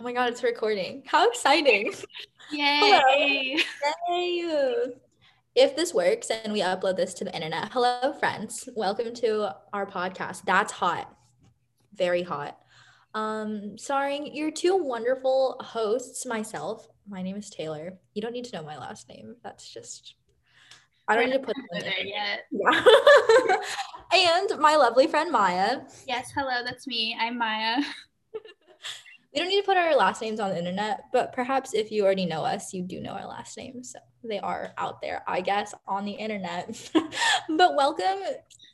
Oh my god, it's recording. How exciting. Yay. Yay. If this works and we upload this to the internet, hello friends. Welcome to our podcast. That's hot. Very hot. Um, starring your two wonderful hosts, myself. My name is Taylor. You don't need to know my last name. That's just I don't need to put it there yet. Yeah. and my lovely friend Maya. Yes, hello, that's me. I'm Maya. We don't need to put our last names on the internet, but perhaps if you already know us, you do know our last names. So they are out there, I guess, on the internet. but welcome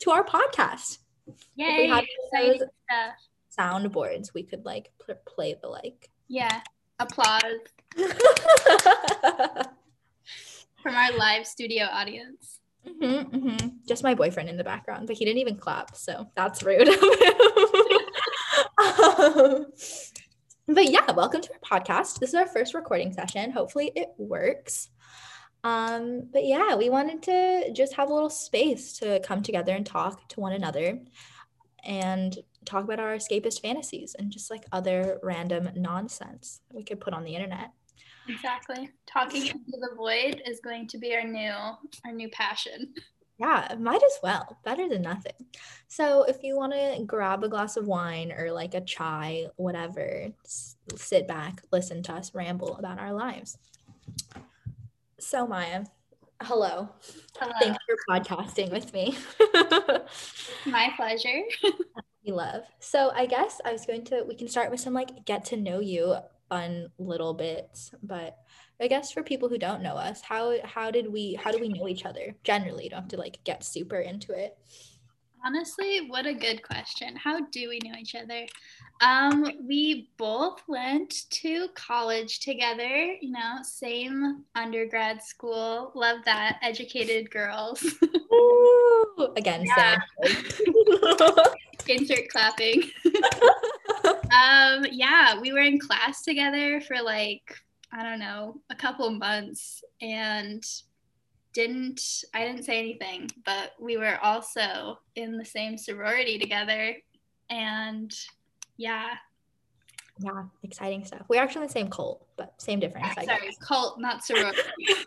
to our podcast. Yay. we had exciting stuff. Soundboards, we could like pl- play the like. Yeah. Applause from our live studio audience. Mhm, mhm. Just my boyfriend in the background, but he didn't even clap, so that's rude. Um, but yeah, welcome to our podcast. This is our first recording session. Hopefully, it works. Um, but yeah, we wanted to just have a little space to come together and talk to one another and talk about our escapist fantasies and just like other random nonsense we could put on the internet. Exactly. Talking into the void is going to be our new our new passion. Yeah, might as well. Better than nothing. So, if you want to grab a glass of wine or like a chai, whatever, sit back, listen to us ramble about our lives. So, Maya, hello. Hello. Thanks for podcasting with me. My pleasure. we love. So, I guess I was going to, we can start with some like get to know you fun little bits, but I guess for people who don't know us, how how did we how do we know each other? Generally, you don't have to like get super into it. Honestly, what a good question. How do we know each other? Um, we both went to college together, you know, same undergrad school. Love that. Educated girls. Woo! Again, Yeah. Insert clapping. um, yeah, we were in class together for like, I don't know, a couple months and didn't I didn't say anything, but we were also in the same sorority together and yeah, yeah, exciting stuff. We're actually in the same cult, but same difference. I sorry, guess. cult, not sorority.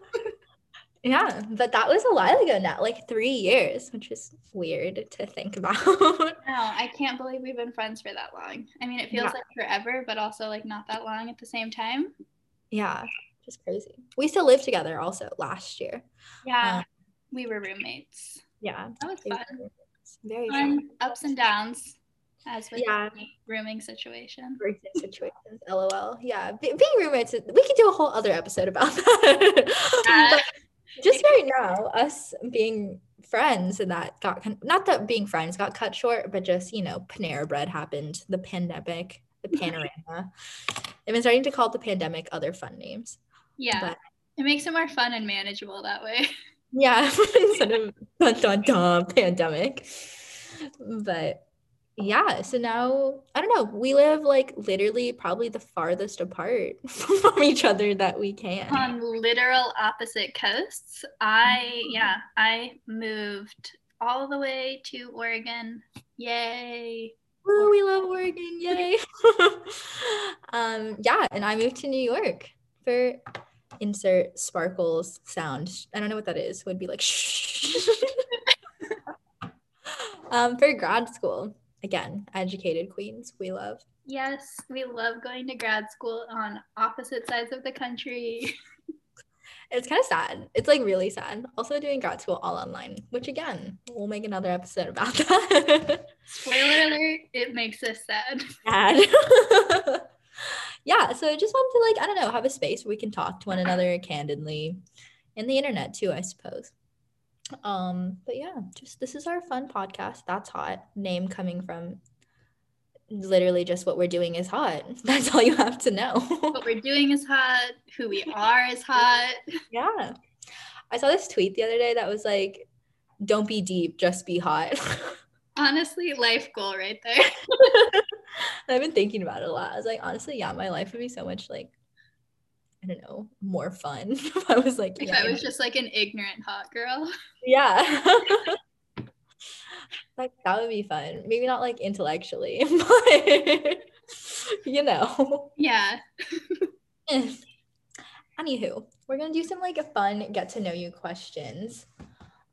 Yeah, but that was a while ago now, like three years, which is weird to think about. no, I can't believe we've been friends for that long. I mean, it feels Yeah. like forever, but also like not that long at the same time. Yeah, just crazy. We still lived together also last year. Yeah, Um, we were roommates. Yeah, That was fun. very fun. fun ups and downs as with Yeah. rooming situation. Birthday situations, lol. Yeah, be- being roommates, we could do a whole other episode about that. Yeah. Just right now, us being friends and that got not that being friends got cut short, but just you know, Panera Bread happened, the pandemic, the panorama. I've been starting to call the pandemic other fun names. Yeah, But- it makes it more fun and manageable that way. Yeah, instead of dun dun dun pandemic. But yeah, so now I don't know. We live like literally probably the farthest apart from each other that we can. On literal opposite coasts, I yeah, I moved all the way to Oregon. Yay! Woo, we love Oregon, yay! um, yeah, and I moved to New York for insert sparkles sound. I don't know what that is. Would be like shh. um, for grad school. Again, educated queens, we love. Yes, we love going to grad school on opposite sides of the country. It's kind of sad. It's like really sad. Also doing grad school all online, which again, we'll make another episode about that. Spoiler alert, it makes us sad. sad. yeah, so I just wanted to like, I don't know, have a space where we can talk to one another candidly. And the internet too, I suppose. Um, but yeah, just this is our fun podcast. That's hot. Name coming from literally just what we're doing is hot. That's all you have to know. What we're doing is hot. Who we are is hot. Yeah. I saw this tweet the other day that was like, don't be deep, just be hot. Honestly, life goal right there. I've been thinking about it a lot. I was like, honestly, yeah, my life would be so much like, I don't know, more fun if I was like, If yeah, I was just like an ignorant hot girl. yeah. Like that would be fun. Maybe not like intellectually, but you know. Yeah. Anywho, we're gonna do some like fun get to know you questions.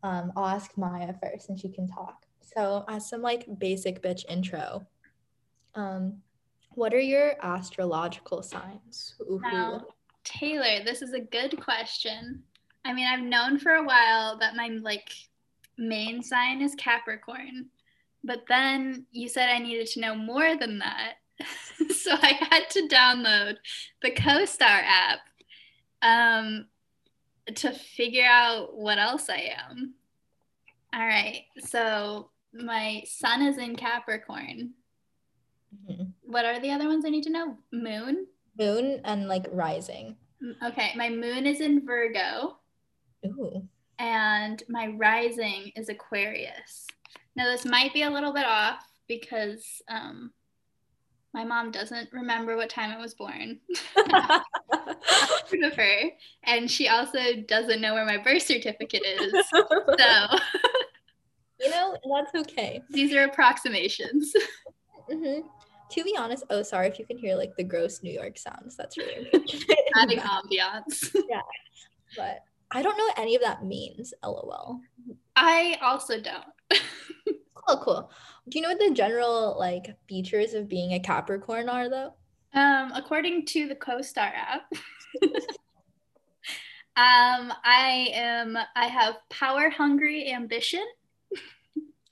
Um, I'll ask Maya first and she can talk. So as some like basic bitch intro. Um, what are your astrological signs? Ooh. Now, Taylor, this is a good question. I mean, I've known for a while that my like main sign is Capricorn, but then you said I needed to know more than that. so I had to download the CoStar app um, to figure out what else I am. All right. So my sun is in Capricorn. Mhm. What are the other ones I need to know? Moon. Moon and like rising. Okay. My moon is in Virgo Ooh. And my rising is Aquarius. Now, this might be a little bit off because um, my mom doesn't remember what time I was born. of her. And she also doesn't know where my birth certificate is. So you know, that's okay. these are approximations. hmm To be honest, oh sorry if you can hear like the gross New York sounds. That's really. Adding ambiance. Yeah, but I don't know what any of that means. LOL. I also don't. Cool, cool. Do you know what the general like features of being a Capricorn are though? Um, according to the CoStar app, um, I am I have power hungry ambition.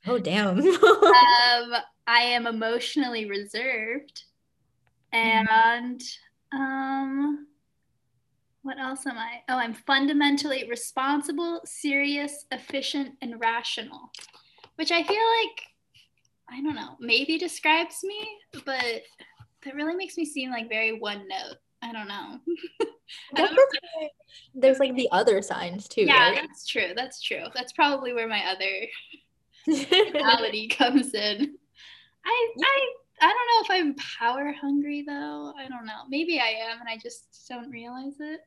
Oh damn. Um, I am emotionally reserved. And um what else am I? Oh, I'm fundamentally responsible, serious, efficient, and rational. Which I feel like I don't know, maybe describes me, but that really makes me seem like very one note. I don't know. I don't know. There's like the other signs too. Yeah, right? that's true. That's true. That's probably where my other personality comes in. I I I don't know if I'm power hungry though. I don't know. Maybe I am and I just don't realize it.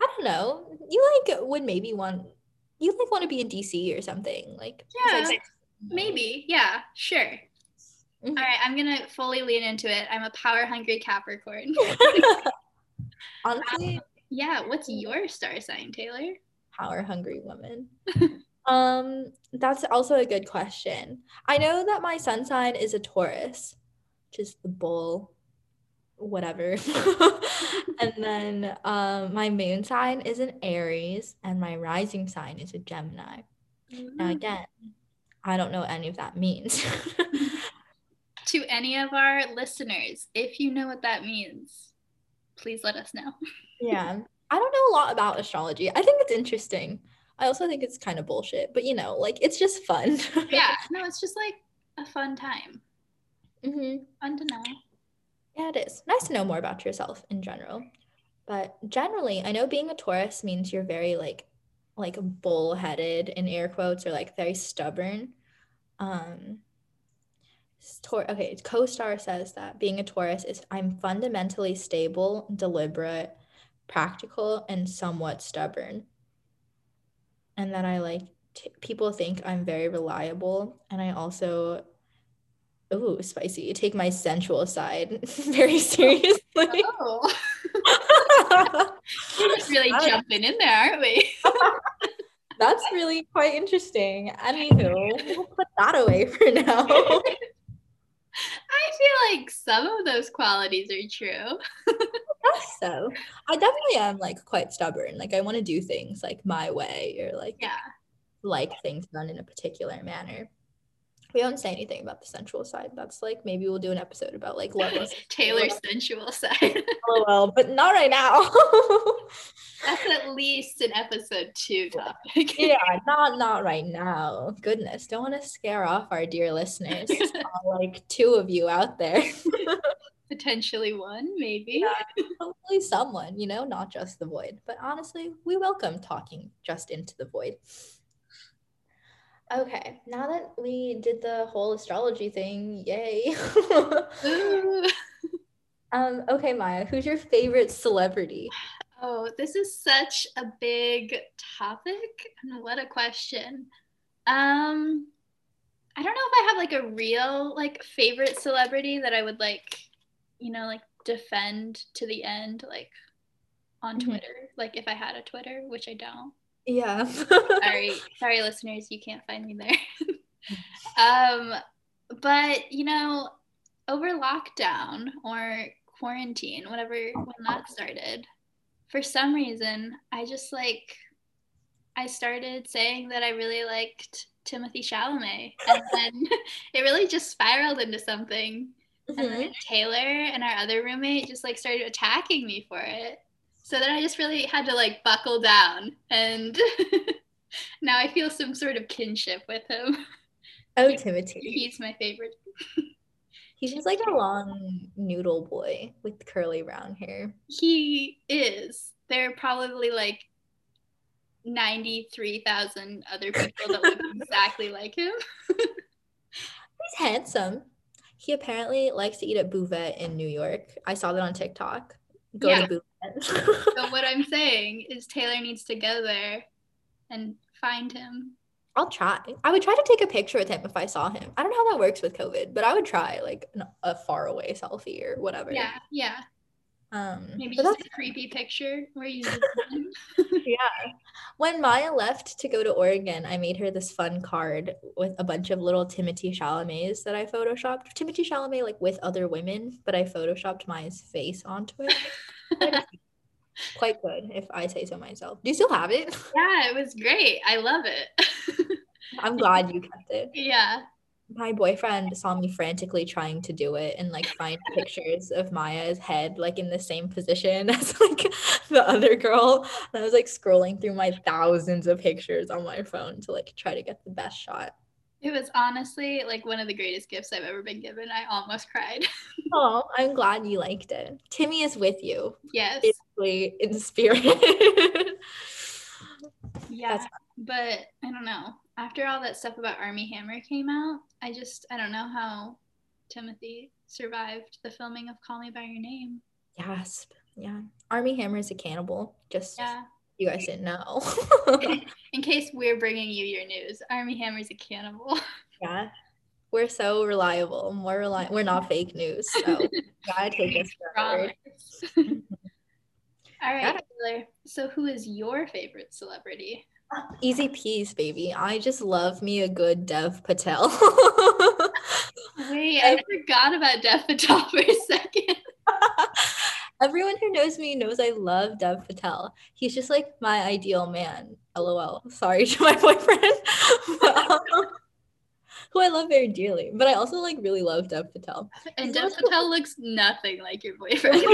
I don't know. You like would maybe want you like want to be in DC or something like Yeah, like- Maybe. Yeah, sure. Mhm. All right, I'm going to fully lean into it. I'm a power hungry Capricorn. Honestly, yeah, what's your star sign, Taylor? power hungry woman. um, that's also a good question. I know that my sun sign is a Taurus, which is the bull, whatever. and then um, my moon sign is an Aries, and my rising sign is a Gemini. Now again, I don't know what any of that means. To any of our listeners, if you know what that means, please let us know. yeah, I don't know a lot about astrology. I think it's interesting. I also think it's kind of bullshit, but you know, like it's just fun. Yeah, no, it's just like a fun time. Mm-hmm. Fun to know. Yeah, it is. Nice to know more about yourself in general. But generally, I know being a Taurus means you're very like like bullheaded in air quotes or like very stubborn. Um Tor- okay, co-star says that being a Taurus is I'm fundamentally stable, deliberate, practical, and somewhat stubborn. And that I like t- people think I'm very reliable and I also Ooh, spicy. Take my sensual side very seriously. Oh, we're just really jumping in there, aren't we? That's really quite interesting. Anywho, we'll put that away for now. I feel like some of those qualities are true. guess so. I definitely am like quite stubborn. Like I want to do things like my way or like Yeah. like things done in a particular manner. We don't say anything about the sensual side. That's like maybe we'll do an episode about like love Taylor's sensual side. LOL, but not right now. That's at least an episode two topic. yeah, not not right now. Goodness, don't want to scare off our dear listeners. Uh, like two of you out there. Potentially one, maybe. Hopefully someone, you know, not just the void. But honestly, we welcome talking just into the void. Okay, now that we did the whole astrology thing, yay. Um, okay, Maya, who's your favorite celebrity? Oh, this is such a big topic. And what a question. Um, I don't know if I have like a real like favorite celebrity that I would like, you know, like defend to the end, like on Mhm. Twitter. Like if I had a Twitter, which I don't. Yeah. sorry sorry listeners you can't find me there um but you know over lockdown or quarantine whatever when that started for some reason i just like i started saying that i really liked timothée chalamet and then it really just spiraled into something and Mhm. then Taylor and our other roommate just like started attacking me for it. So then I just really had to like buckle down and now I feel some sort of kinship with him. Oh, Timothée. He's my favorite. He's just like a long noodle boy with curly brown hair. He is. There are probably like 93,000 other people that look exactly like him. He's handsome. He apparently likes to eat at Bouvet in New York. I saw that on TikTok. Go Yeah. to Bouvet. So what I'm saying is Taylor needs to go there and find him. I'll try. I would try to take a picture with him if I saw him. I don't know how that works with COVID, but I would try like an- a far away selfie or whatever. Yeah, yeah. Um, Maybe just that's a creepy picture where you just When Maya left to go to Oregon, I made her this fun card with a bunch of little Timothée Chalamets that I photoshopped. Timothée Chalamet, like with other women, but I photoshopped Maya's face onto it. Quite- good, if I say so myself. Do you still have it? Yeah, it was great. I love it. I'm glad you kept it. yeah. My boyfriend saw me frantically trying to do it and like find pictures of Maya's head like in the same position as like the other girl. And I was like scrolling through my thousands of pictures on my phone to like try to get the best shot. It was honestly like one of the greatest gifts I've ever been given. I almost cried. Oh, I'm glad you liked it. Timmy is with you, yes. basically in spirit. yeah. But I don't know. After all that stuff about Armie Hammer came out, I just I don't know how Timothée survived the filming of Call Me by Your Name. Gasp. Yeah. Armie Hammer is a cannibal. Just Yeah. You guys didn't know. In case we're bringing you your news, Armie Hammer's a cannibal. yeah. We're so reliable. More reliable. We're not fake news. So gotta take us for. All right, Taylor. So, who is your favorite celebrity? Easy peas, baby. I just love me a good Dev Patel. Wait, I forgot about Dev Patel for a second. Everyone who knows me knows I love Dev Patel. He's just like my ideal man. LOL. Sorry to my boyfriend. But, um, who I love very dearly. But I also like really love Dev Patel. And He's Dev also- Patel looks nothing like your boyfriend.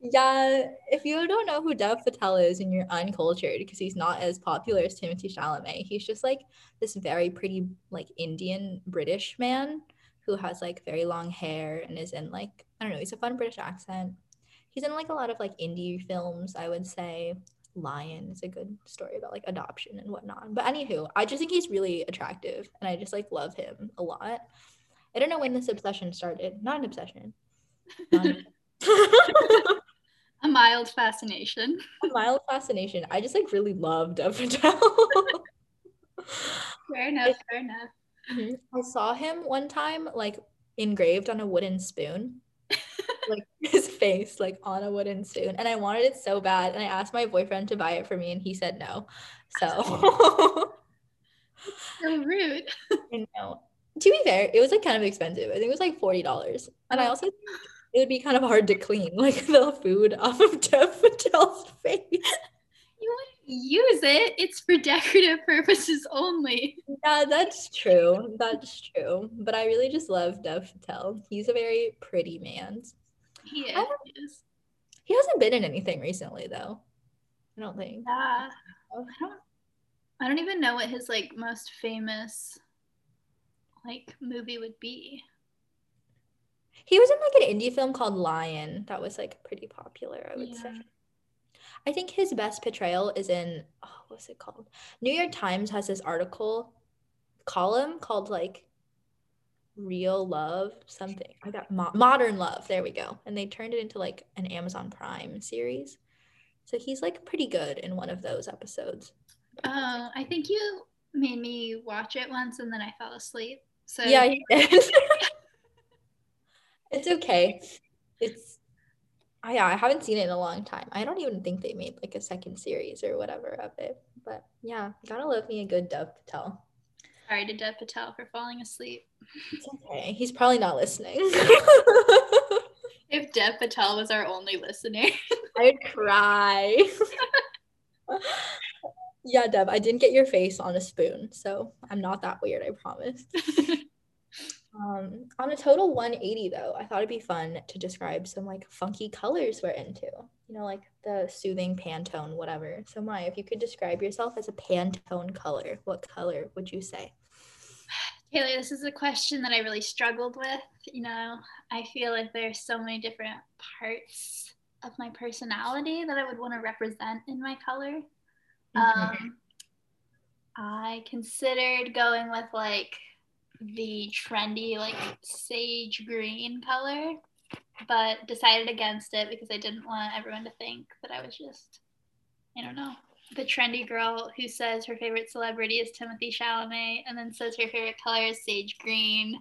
yeah, if you don't know who Dev Patel is and you're uncultured because he's not as popular as Timothée Chalamet, he's just like this very pretty, like Indian British man who has like very long hair and is in like, I don't know, he's a fun British accent. He's in like a lot of like indie films, I would say. Lion is a good story about like adoption and whatnot. But anywho, I just think he's really attractive and I just like love him a lot. I don't know when this obsession started. Not an obsession. Not an- a mild fascination. a mild fascination. I just like really loved Dev Patel. Fair enough. Fair enough. Mhm. I saw him one time like engraved on a wooden spoon. like his face like on a wooden spoon and I wanted it so bad and I asked my boyfriend to buy it for me and he said no. So So rude. I know. To be fair, it was like kind of expensive. I think it was like forty dollars. And I Oh. also think it would be kind of hard to clean, like the food off of Dev Patel's face. You use it. It's for decorative purposes only. Yeah, that's true. That's true. But I really just love Dev Patel. He's a very pretty man. He is. He hasn't been in anything recently, though. I don't think. Yeah. I don't I don't even know what his like most famous like movie would be. He was in like an indie film called Lion that was like pretty popular, I would Yeah. say. I think his best portrayal is in, oh, what's it called? New York Times has this article column called like Real Love something. I got Mo- Modern Love. There we go. And they turned it into like an Amazon Prime series. So he's like pretty good in one of those episodes. Oh, I think you made me watch it once and then I fell asleep. So Yeah, he did. it's okay. It's I yeah, I haven't seen it in a long time. I don't even think they made like a second series or whatever of it. But yeah, gotta love me a good Dev Patel. sorry to Dev Patel for falling asleep. It's okay. He's probably not listening. If Dev Patel was our only listener. I'd cry. yeah, Dev, I didn't get your face on a spoon, so I'm not that weird, I promise. Um, on a total 180 though, I thought it'd be fun to describe some like funky colors we're into. You know, like the soothing Pantone, whatever. So Maya, if you could describe yourself as a Pantone color, what color would you say? Taylor, this is a question that I really struggled with. You know, I feel like there's so many different parts of my personality that I would want to represent in my color. Um, I considered going with like the trendy, like sage green color, but decided against it because I didn't want everyone to think that I was just, I don't know, the trendy girl who says her favorite celebrity is Timothée Chalamet and then says her favorite color is sage green.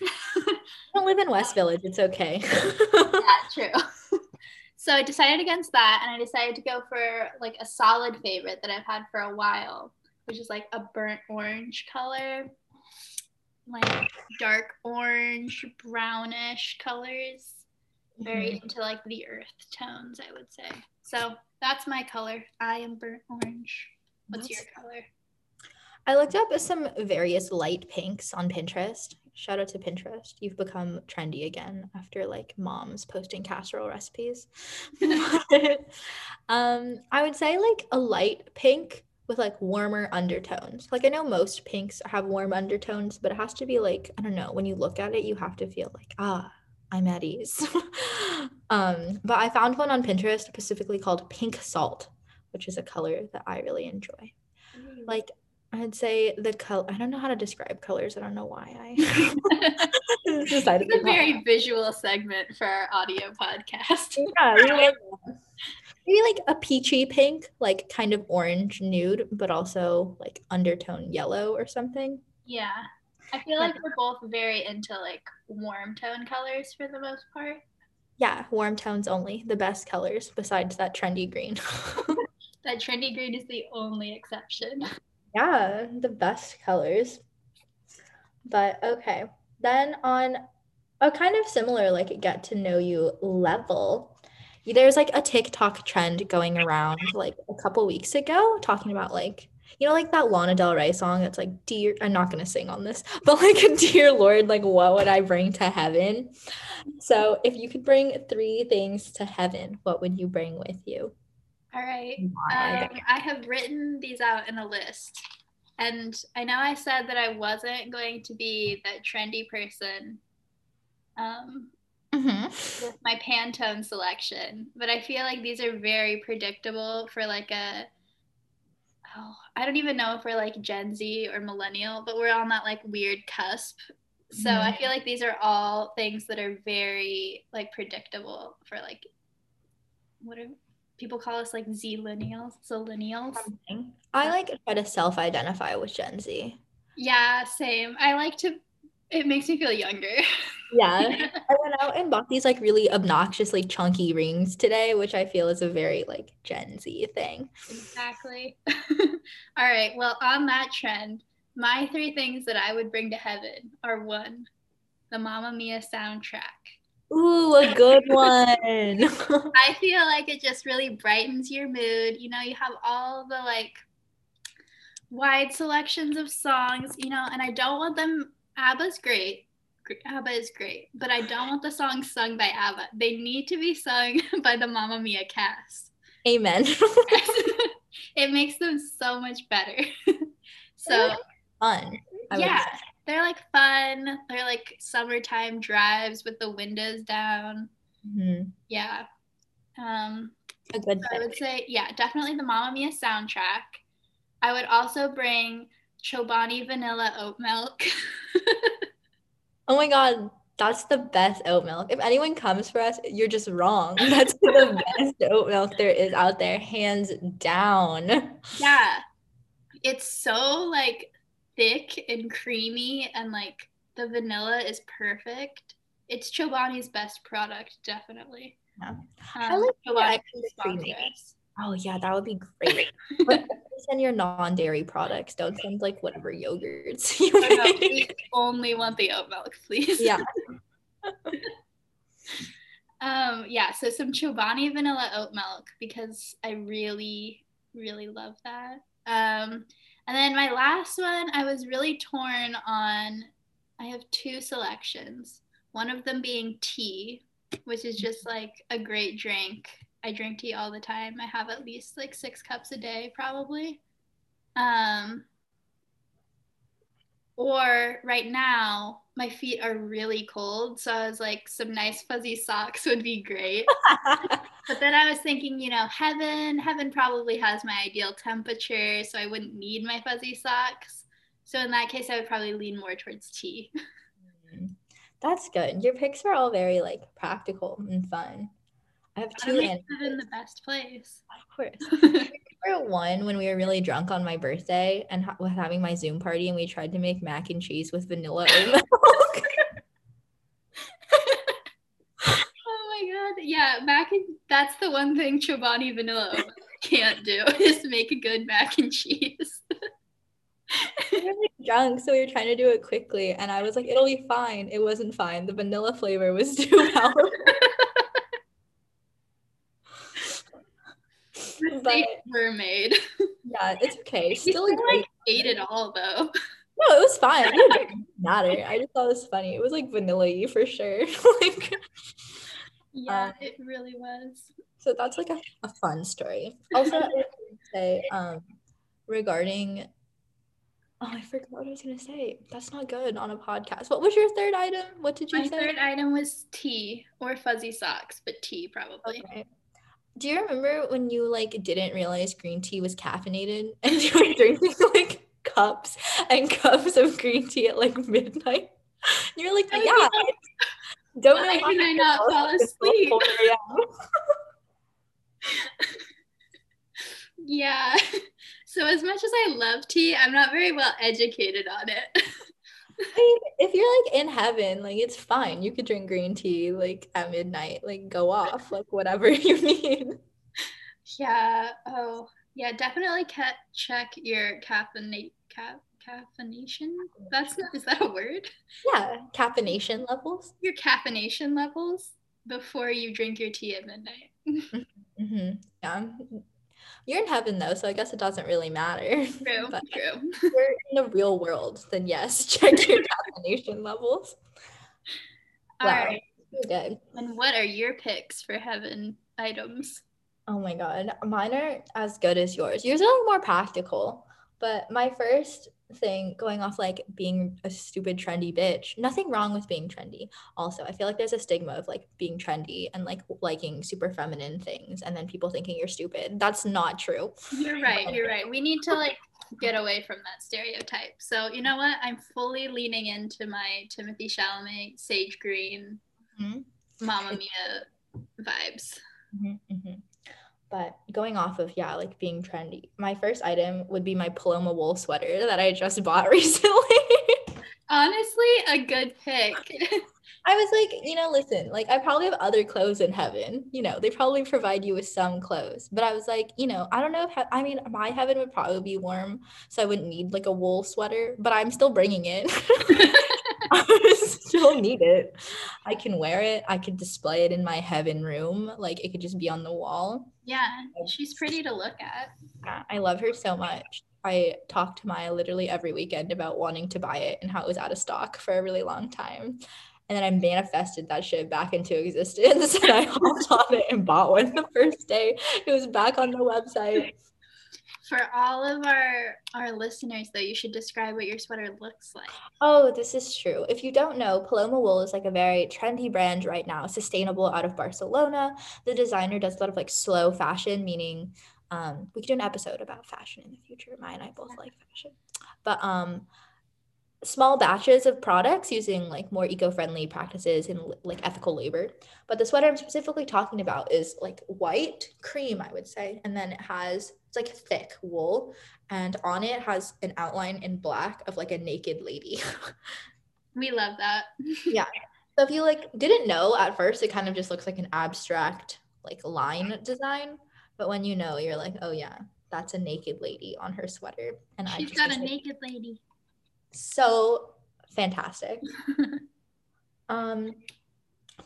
I don't live in West um, Village, it's okay. yeah, true. so I decided against that and I decided to go for like a solid favorite that I've had for a while, which is like a burnt orange color, like dark orange, brownish colors. Very into like the earth tones, I would say. So that's my color. I am burnt orange. What's your color? I looked up some various light pinks on Pinterest. Shout out to Pinterest. You've become trendy again after like moms posting casserole recipes. um, I would say like a light pink with like warmer undertones. Like I know most pinks have warm undertones, but it has to be like, I don't know, when you look at it, you have to feel like, ah, I'm at ease. um, but I found one on Pinterest specifically called Pink Salt, which is a color that I really enjoy. Like I'd say the color. I don't know how to describe colors. I don't know why I decided. It's a very visual segment for our audio podcast. Yeah, maybe like a peachy pink, like kind of orange nude, but also like undertone yellow or something. Yeah. I feel like we're both very into like warm tone colors for the most part. Yeah, warm tones only, the best colors besides that trendy green. that trendy green is the only exception. Yeah, the best colors. But okay. Then on a kind of similar like get to know you level, there's like a TikTok trend going around like a couple weeks ago talking about like you know like that Lana Del Rey song that's like dear I'm not going to sing on this, but like dear lord like what would I bring to heaven? So, if you could bring 3 things to heaven, what would you bring with you? All right. Um, I have written these out in a list. And I know I said that I wasn't going to be that trendy person um, Mhm. with my Pantone selection, but I feel like these are very predictable for like a. Oh, I don't even know if we're like Gen Z or millennial, but we're on that like weird cusp. So I feel like these are all things that are very like predictable for like what do people call us like Zillennials? So lineals. Something. I like to try to self-identify with Gen Z. Yeah, same. I like to. It makes me feel younger. Yeah. I went out and bought these like really obnoxiously chunky rings today, which I feel is a very like Gen Z thing. exactly. All right. Well, on that trend, my three things that I would bring to heaven are one, the Mamma Mia soundtrack. Ooh, a good one. I feel like it just really brightens your mood. You know, you have all the like wide selections of songs, you know, and I don't want them. ABBA's great. ABBA is great, but I don't want the songs sung by ABBA. They need to be sung by the Mamma Mia cast. Amen. it makes them so much better. so, Fun. I yeah, they're like fun. They're like summertime drives with the windows down. Mhm. Yeah. Um, A good So I would say, yeah, definitely the Mamma Mia soundtrack. I would also bring Chobani vanilla oat milk. Oh my god, that's the best oat milk. If anyone comes for us, you're just wrong. That's the best oat milk there is out there, hands down. yeah. It's so like thick and creamy and like the vanilla is perfect. It's Chobani's best product, definitely. Yeah. Um, I like Chobani extra sponsor creamy. us. Oh yeah, that would be great. send your non-dairy products. Don't send like whatever yogurts you Oh, no, we only want the oat milk, please. Yeah. Um, yeah, so some Chobani vanilla oat milk because I really, really love that. Um, and then my last one, I was really torn on. I have two selections. One of them being tea, which is just like a great drink. I drink tea all the time. I have at least like six cups a day, probably. Um, or right now, my feet are really cold. So I was like, some nice fuzzy socks would be great. But then I was thinking, you know, heaven, heaven probably has my ideal temperature. So I wouldn't need my fuzzy socks. So in that case, I would probably lean more towards tea. That's good. Your picks were all very like practical and fun. I have two and heaven the best place. of course. Remember one when we were really drunk on my birthday and ha- was having my Zoom party and we tried to make mac and cheese with vanilla oat milk. Oh my god. Yeah, mac and that's the one thing Chobani vanilla can't do is make a good mac and cheese. we were like drunk, so we were trying to do it quickly, and I was like, "It'll be fine." It wasn't fine. The vanilla flavor was too powerful. But made. yeah, it's okay. Still a great. like ate it all though. No, it was fine. It didn't matter. I just thought it was funny. It was like vanilla-y for sure. like, Yeah, Um, it really was. so that's like a, a fun story. Also, I gonna say um, regarding. Oh, I forgot what I was gonna say. That's not good on a podcast. What was your third item? What did you My say? third item was tea or fuzzy socks, but tea probably. Okay. Do you remember when you like didn't realize green tea was caffeinated and you were drinking like cups and cups of green tea at like midnight? You're like, I yeah, don't know why did I not fall asleep until asleep? 4 a.m. Yeah. So as much as I love tea, I'm not very well educated on it. I mean, if you're like in heaven, like it's fine. You could drink green tea like at midnight, like go off, like whatever you need. yeah. Oh, yeah. Definitely ca- check your caffeinate ca- caffeination. That's not. Is that a word? Yeah, caffeination levels. Your caffeination levels before you drink your tea at midnight. hmm Yeah. You're in heaven though, so I guess it doesn't really matter. True. But True. if you're in the real world, then yes, check your caffeination levels. All Wow. right. Good. And what are your picks for heaven items? Oh my god, mine are as good as yours. Yours are more practical, but my first thing going off like being a stupid trendy bitch. Nothing wrong with being trendy. Also, I feel like there's a stigma of like being trendy and like liking super feminine things and then people thinking you're stupid. That's not true. You're right. You're right. We need to like get away from that stereotype. So you know what? I'm fully leaning into my Timothée Chalamet, Sage Green, Mhm. Mamma Mia vibes. Mhm, mhm. But going off of yeah, like being trendy. My first item would be my Paloma wool sweater that I just bought recently. Honestly, a good pick. I was like, you know, listen, like I probably have other clothes in heaven. You know, they probably provide you with some clothes. But I was like, you know, I don't know if he- I mean my heaven would probably be warm, so I wouldn't need like a wool sweater. But I'm still bringing it. I still need it. I can wear it. I could display it in my heaven room. Like it could just be on the wall. yeah, um, she's pretty to look at. I love her so much. I talk to Maya literally every weekend about wanting to buy it and how it was out of stock for a really long time. And then I manifested that shit back into existence and I hopped on it and bought one the first day. It was back on the website. For all of our our listeners, though, you should describe what your sweater looks like. Oh, this is true. If you don't know, Paloma Wool is like a very trendy brand right now, sustainable out of Barcelona. The designer does a lot of like slow fashion, meaning um, we could do an episode about fashion in the future. Maya and I both like fashion. But um, small batches of products using like more eco-friendly practices and like ethical labor. But the sweater I'm specifically talking about is like white cream, I would say, and then it has it's like thick wool, and on it has an outline in black of like a naked lady. we love that. yeah. So if you like didn't know at first, it kind of just looks like an abstract like line design, but when you know, you're like, oh yeah, that's a naked lady on her sweater, and she's I got a naked lady so fantastic. um,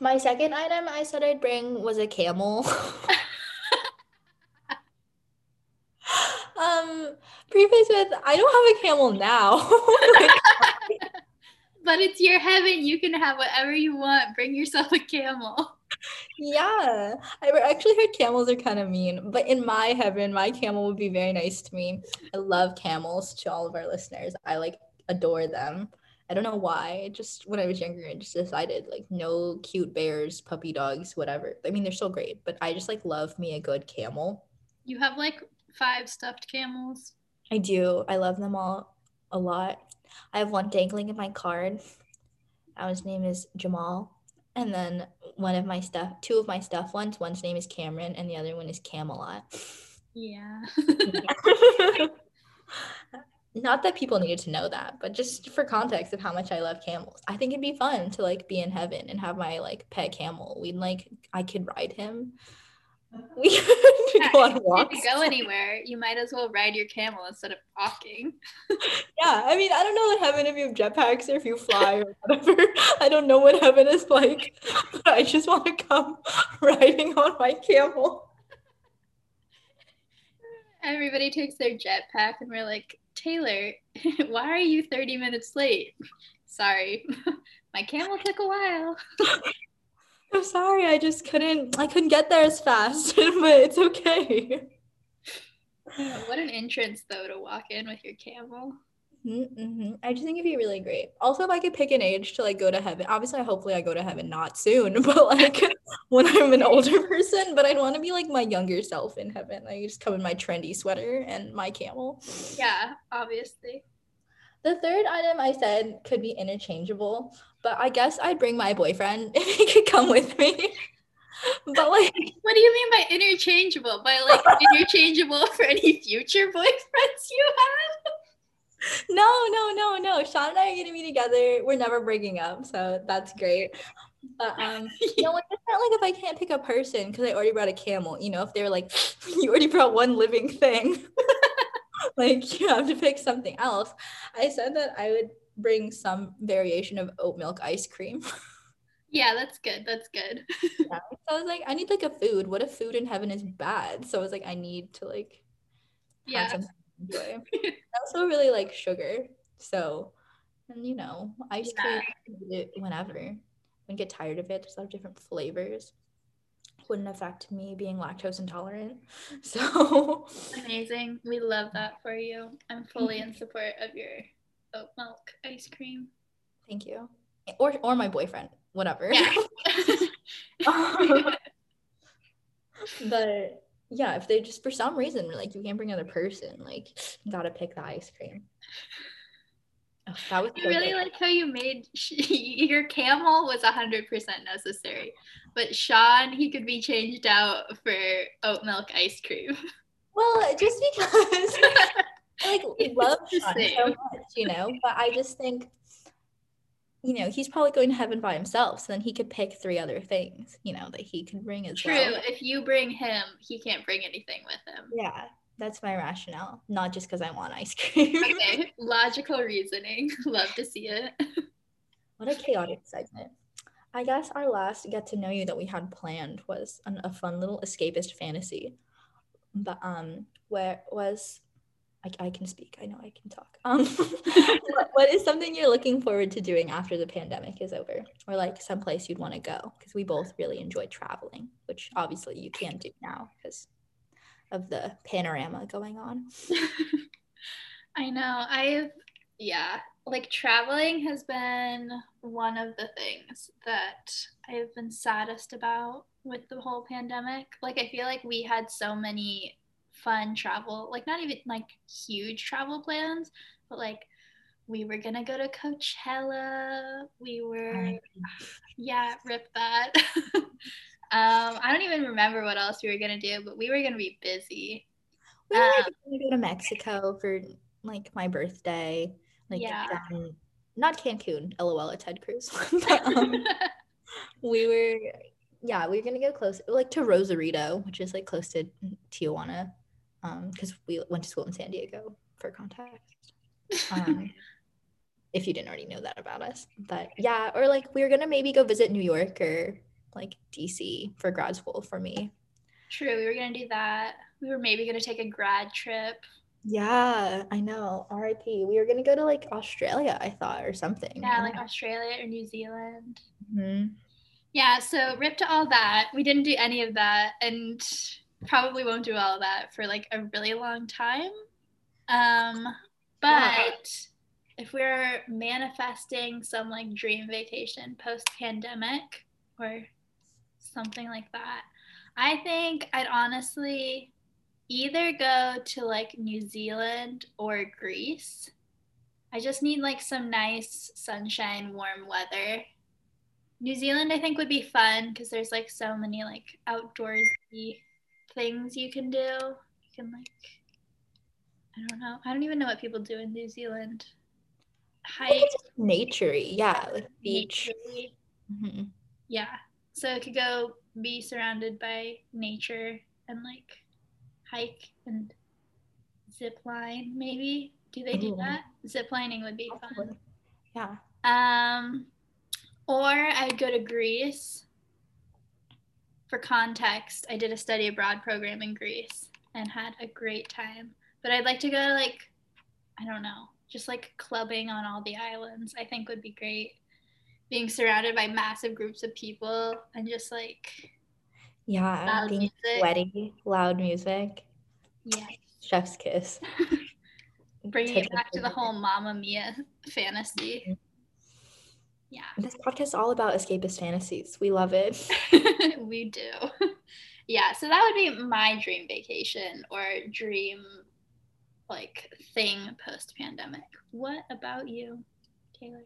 my second item I said I'd bring was a camel. um, preface with I don't have a camel now. but it's your heaven. You can have whatever you want. Bring yourself a camel. Yeah, I actually heard camels are kind of mean, but in my heaven, my camel would be very nice to me. I love camels to all of our listeners. I like adore them. I don't know why. Just when I was younger, I just decided like no cute bears, puppy dogs, whatever. I mean, they're so great, but I just like love me a good camel. You have like five stuffed camels. I do. I love them all a lot. I have one dangling in my card. Uh, his name is Jamal. And then one of my stuff, two of my stuff ones, one's name is Cameron and the other one is Camelot. Yeah. not that people needed to know that, but just for context of how much I love camels. I think it'd be fun to like be in heaven and have my like pet camel. We'd like I could ride him. We could go on walks. If you go anywhere, you might as well ride your camel instead of walking. yeah, I mean, I don't know what heaven if you have jetpacks or if you fly or whatever. I don't know what heaven is like, but I just want to come riding on my camel. Everybody takes their jetpack and we're like, Taylor, why are you 30 minutes late? Sorry, my camel took a while. I'm sorry, I just couldn't, I couldn't get there as fast, but it's okay. What an entrance, though, to walk in with your camel. Mm-hmm. I just think it'd be really great. Also, if I could pick an age to like go to heaven, obviously, hopefully, I go to heaven not soon, but like when I'm an older person. But I'd want to be like my younger self in heaven. I just come in my trendy sweater and my camel. Yeah, obviously. The third item I said could be interchangeable, but I guess I'd bring my boyfriend if he could come with me. but like, what do you mean by interchangeable? By like interchangeable for any future boyfriends you have? no, no, no, no. Sean and I are gonna be together. We're never breaking up, so that's great. But um, you know, it's not like if I can't pick a person because I already brought a camel. You know, if they're like, you already brought one living thing, like you have to pick something else. I said that I would bring some variation of oat milk ice cream. Yeah, that's good. That's good. yeah. So I was like, I need like a food. What if food in heaven is bad? So I was like, I need to like yeah. something enjoy. I also really like sugar. So, and you know, ice cream yeah. whenever. When get tired of it, there's a lot of different flavors. Wouldn't affect me being lactose intolerant. So amazing. We love that for you. I'm fully in support of your oat milk ice cream. Thank you. Or or my boyfriend, whatever. Yeah. but yeah, if they just for some reason like you can't bring another person, like you gotta pick the ice cream. Oh, that was. I so really good. like how you made your camel was hundred percent necessary, but Sean he could be changed out for oat milk ice cream. Well, just because I like love Sean so much, you know, but I just think you know, he's probably going to heaven by himself. So then he could pick three other things, you know, that he could bring as True. well. True. If you bring him, he can't bring anything with him. Yeah. That's my rationale, not just because I want ice cream. okay. Logical reasoning. Love to see it. what a chaotic segment. I guess our last get to know you that we had planned was an, a fun little escapist fantasy. But um where was I, I can speak. I know I can talk. Um, what, what is something you're looking forward to doing after the pandemic is over, or like someplace you'd want to go? Because we both really enjoy traveling, which obviously you can't do now because of the panorama going on. I know. I've yeah, like traveling has been one of the things that I've been saddest about with the whole pandemic. Like I feel like we had so many fun travel, like not even like huge travel plans, but like we were gonna go to Coachella. We were, yeah, rip that. um, I don't even remember what else we were gonna do, but we were gonna be busy. We were um, gonna go to Mexico for like my birthday. Like yeah. down, not Cancun, lol at Ted Cruz. but, um, we were yeah, we were gonna go close like to Rosarito, which is like close to Tijuana. Um, because we went to school in San Diego for context. Um, if you didn't already know that about us. But yeah, or like we were gonna maybe go visit New York or like DC for grad school for me. True, we were gonna do that. We were maybe gonna take a grad trip. Yeah, I know. RIP. We were gonna go to like Australia, I thought, or something. Yeah, like Australia or New Zealand. Mm-hmm. Yeah, so rip to all that. We didn't do any of that and probably won't do all of that for like a really long time. Um, but yeah if we're manifesting some like dream vacation post pandemic or something like that, I think I'd honestly either go to like New Zealand or Greece. I just need like some nice sunshine, warm weather. New Zealand, I think, would be fun because there's like so many like outdoorsy things you can do. You can like, I don't know. I don't even know what people do in New Zealand. Hike. nature yeah like beach. Mm-hmm. yeah. So it could go be surrounded by nature and like hike and zip line maybe. Do they do that? Zip lining would be fun. Yeah. Um or i'd go to greece for context i did a study abroad program in greece and had a great time but i'd like to go to like i don't know just like clubbing on all the islands, I think would be great. Being surrounded by massive groups of people and just like yeah, loud being music. sweaty, loud music. Yeah. Chef's kiss. Bringing it back to the whole Mamma Mia fantasy. Mm-hmm. Yeah. This podcast is all about escapist fantasies. We love it. we do. Yeah, so that would be my dream vacation or dream like thing post pandemic. What about you, Taylor?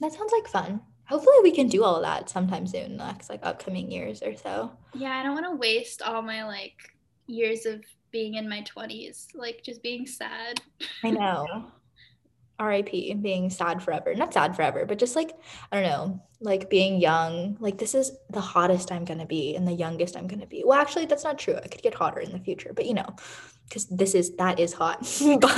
That sounds like fun. Hopefully we can do all of that sometime soon, next like upcoming years or so. Yeah, I don't want to waste all my like years of being in my 20s, like just being sad. I know. RIP and being sad forever. Not sad forever, but just like, I don't know, like being young. Like, this is the hottest I'm going to be and the youngest I'm going to be. Well, actually, that's not true. I could get hotter in the future, but you know, because this is, that is hot. but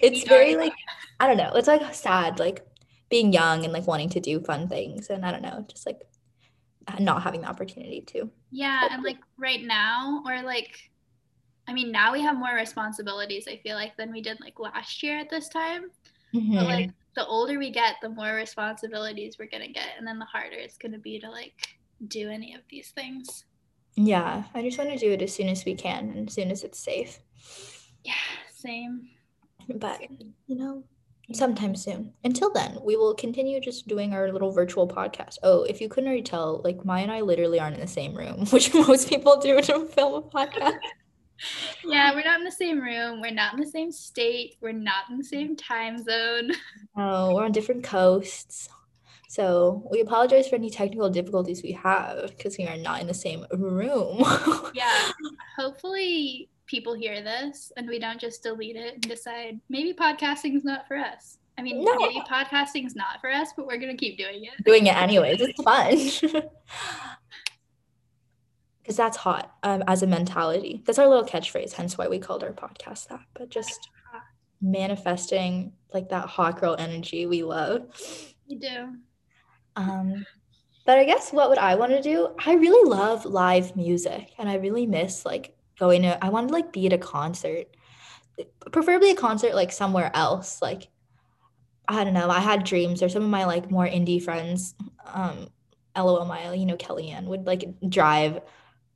it's very like, I don't know, it's like sad, like being young and like wanting to do fun things. And I don't know, just like not having the opportunity to. Yeah. And like right now, or like, I mean, now we have more responsibilities, I feel like, than we did like last year at this time. Mm-hmm. But like the older we get, the more responsibilities we're going to get. And then the harder it's going to be to like do any of these things. Yeah. I just want to do it as soon as we can and as soon as it's safe. Yeah. Same. But, you know, sometime soon. Until then, we will continue just doing our little virtual podcast. Oh, if you couldn't already tell, like Maya and I literally aren't in the same room, which most people do to film a podcast yeah, we're not in the same room. We're not in the same state. We're not in the same time zone. Oh, we're on different coasts. So we apologize for any technical difficulties we have because we are not in the same room. yeah. Hopefully people hear this and we don't just delete it and decide maybe podcasting is not for us. I mean, no. maybe podcasting is not for us, but we're gonna keep doing it. Doing it anyways. It's fun. because that's hot um, as a mentality. That's our little catchphrase, hence why we called our podcast that. But just manifesting like that hot girl energy we love. We do. Um, but I guess what would I want to do? I really love live music, and I really miss like going to. I want to like be at a concert, preferably a concert like somewhere else. Like I don't know. I had dreams, or some of my like more indie friends. Um, LOL Mile, you know, Kellyanne would like drive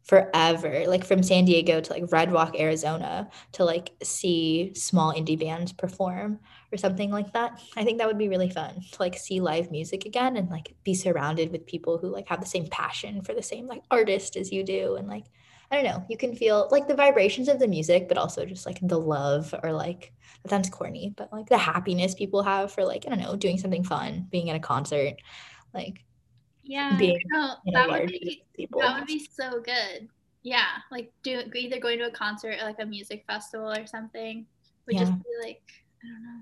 forever, like from San Diego to like Red Rock, Arizona, to like see small indie bands perform or something like that. I think that would be really fun to like see live music again and like be surrounded with people who like have the same passion for the same like artist as you do and like I don't know, you can feel like the vibrations of the music, but also just like the love or like that sounds corny, but like the happiness people have for like, I don't know, doing something fun, being at a concert, like yeah, being no, that would be that would be so good. Yeah, like do either going to a concert or like a music festival or something would just be like I don't know.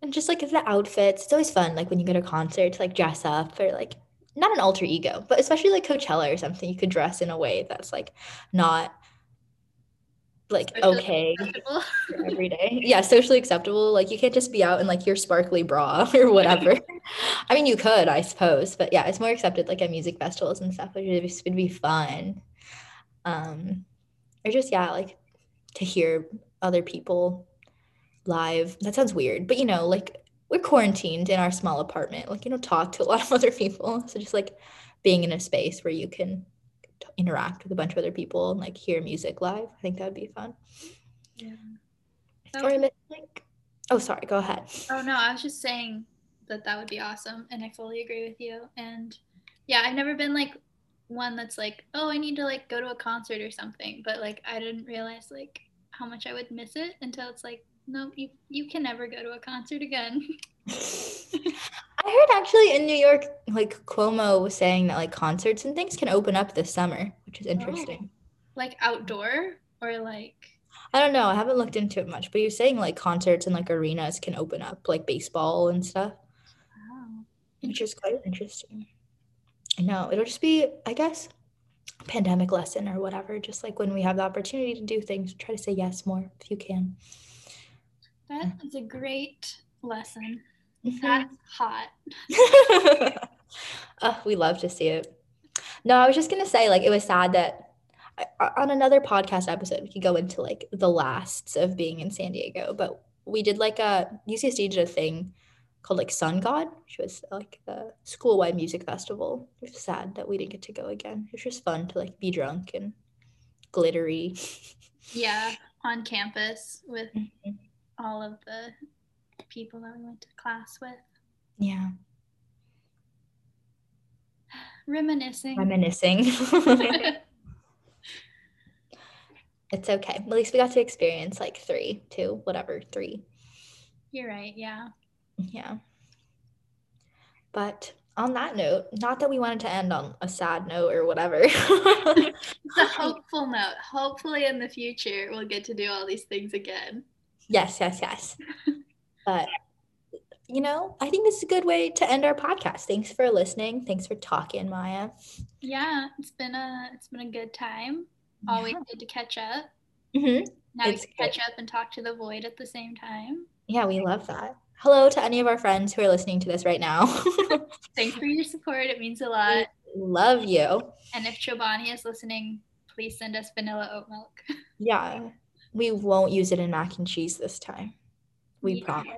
And just like the outfits, it's always fun, like when you go to a concert to like dress up or like not an alter ego, but especially like Coachella or something, you could dress in a way that's like not like Socially okay every day. Yeah, socially acceptable. Like you can't just be out in like your sparkly bra or whatever. I mean, you could, I suppose, but yeah, it's more accepted like at music festivals and stuff, which would be, would be fun. Um, or just yeah, like to hear other people live. That sounds weird, but you know, like we're quarantined in our small apartment. Like you don't talk to a lot of other people, so just like being in a space where you can t- interact with a bunch of other people and like hear music live. I think that would be fun. Yeah. Or That I would- meant, like, oh, sorry, go ahead. Oh no, I was just saying that that would be awesome, and I fully agree with you. And yeah, I've never been like one that's like, oh, I need to like go to a concert or something, but like I didn't realize like how much I would miss it until it's like, no, you you can never go to a concert again. I heard actually in New York, like Cuomo was saying that like concerts and things can open up this summer, which is oh. interesting. like outdoor or like I don't know. I haven't looked into it much, but you're saying like concerts and like arenas can open up, like baseball and stuff, wow. which is quite interesting. I know it'll just be, I guess, a pandemic lesson or whatever. Just like when we have the opportunity to do things, try to say yes more if you can. That is a great lesson. Mhm. That's hot. oh, we love to see it. No, I was just gonna say, like, it was sad that I- on another podcast episode, we could go into like the lasts of being in San Diego, but we did like a UCSD did a thing called like Sun God, which was like a school-wide music festival. It was sad that we didn't get to go again. It was just fun to like be drunk and glittery. Yeah, on campus with Mhm. all of the people that we went to class with. Yeah, Reminiscing. reminiscing. it's okay. At least we got to experience like three, two, whatever, three. You're right, yeah. Yeah. But on that note, not that we wanted to end on a sad note or whatever. It's a hopeful note. Hopefully in the future we'll get to do all these things again. yes, yes, yes. But you know, I think this is a good way to end our podcast. Thanks for listening. Thanks for talking, Maya. Yeah, it's been a it's been a good time. Always good to catch up. Mm-hmm. Now It's we can catch up and talk to the void at the same time. Yeah, we love that. Hello to any of our friends who are listening to this right now. Thanks for your support. It means a lot. love you. And if Chobani is listening, please send us vanilla oat milk. Yeah, we won't use it in mac and cheese this time. We Yeah. promise.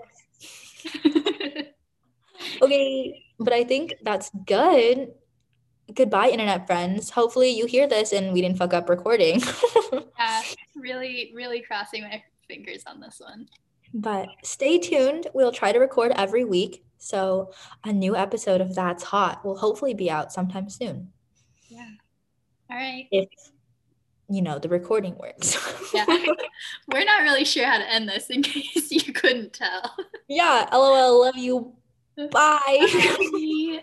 Okay, but I think that's good. Goodbye, internet friends. Hopefully, you hear this and we didn't fuck up recording. yeah, really, really crossing my fingers on this one. but stay tuned. We'll try to record every week. So, a new episode of That's Hot will hopefully be out sometime soon. Yeah. All right. If, you know, the recording works. Yeah. We're not really sure how to end this in case you couldn't tell. yeah. LOL. Love you. Bye. Bye.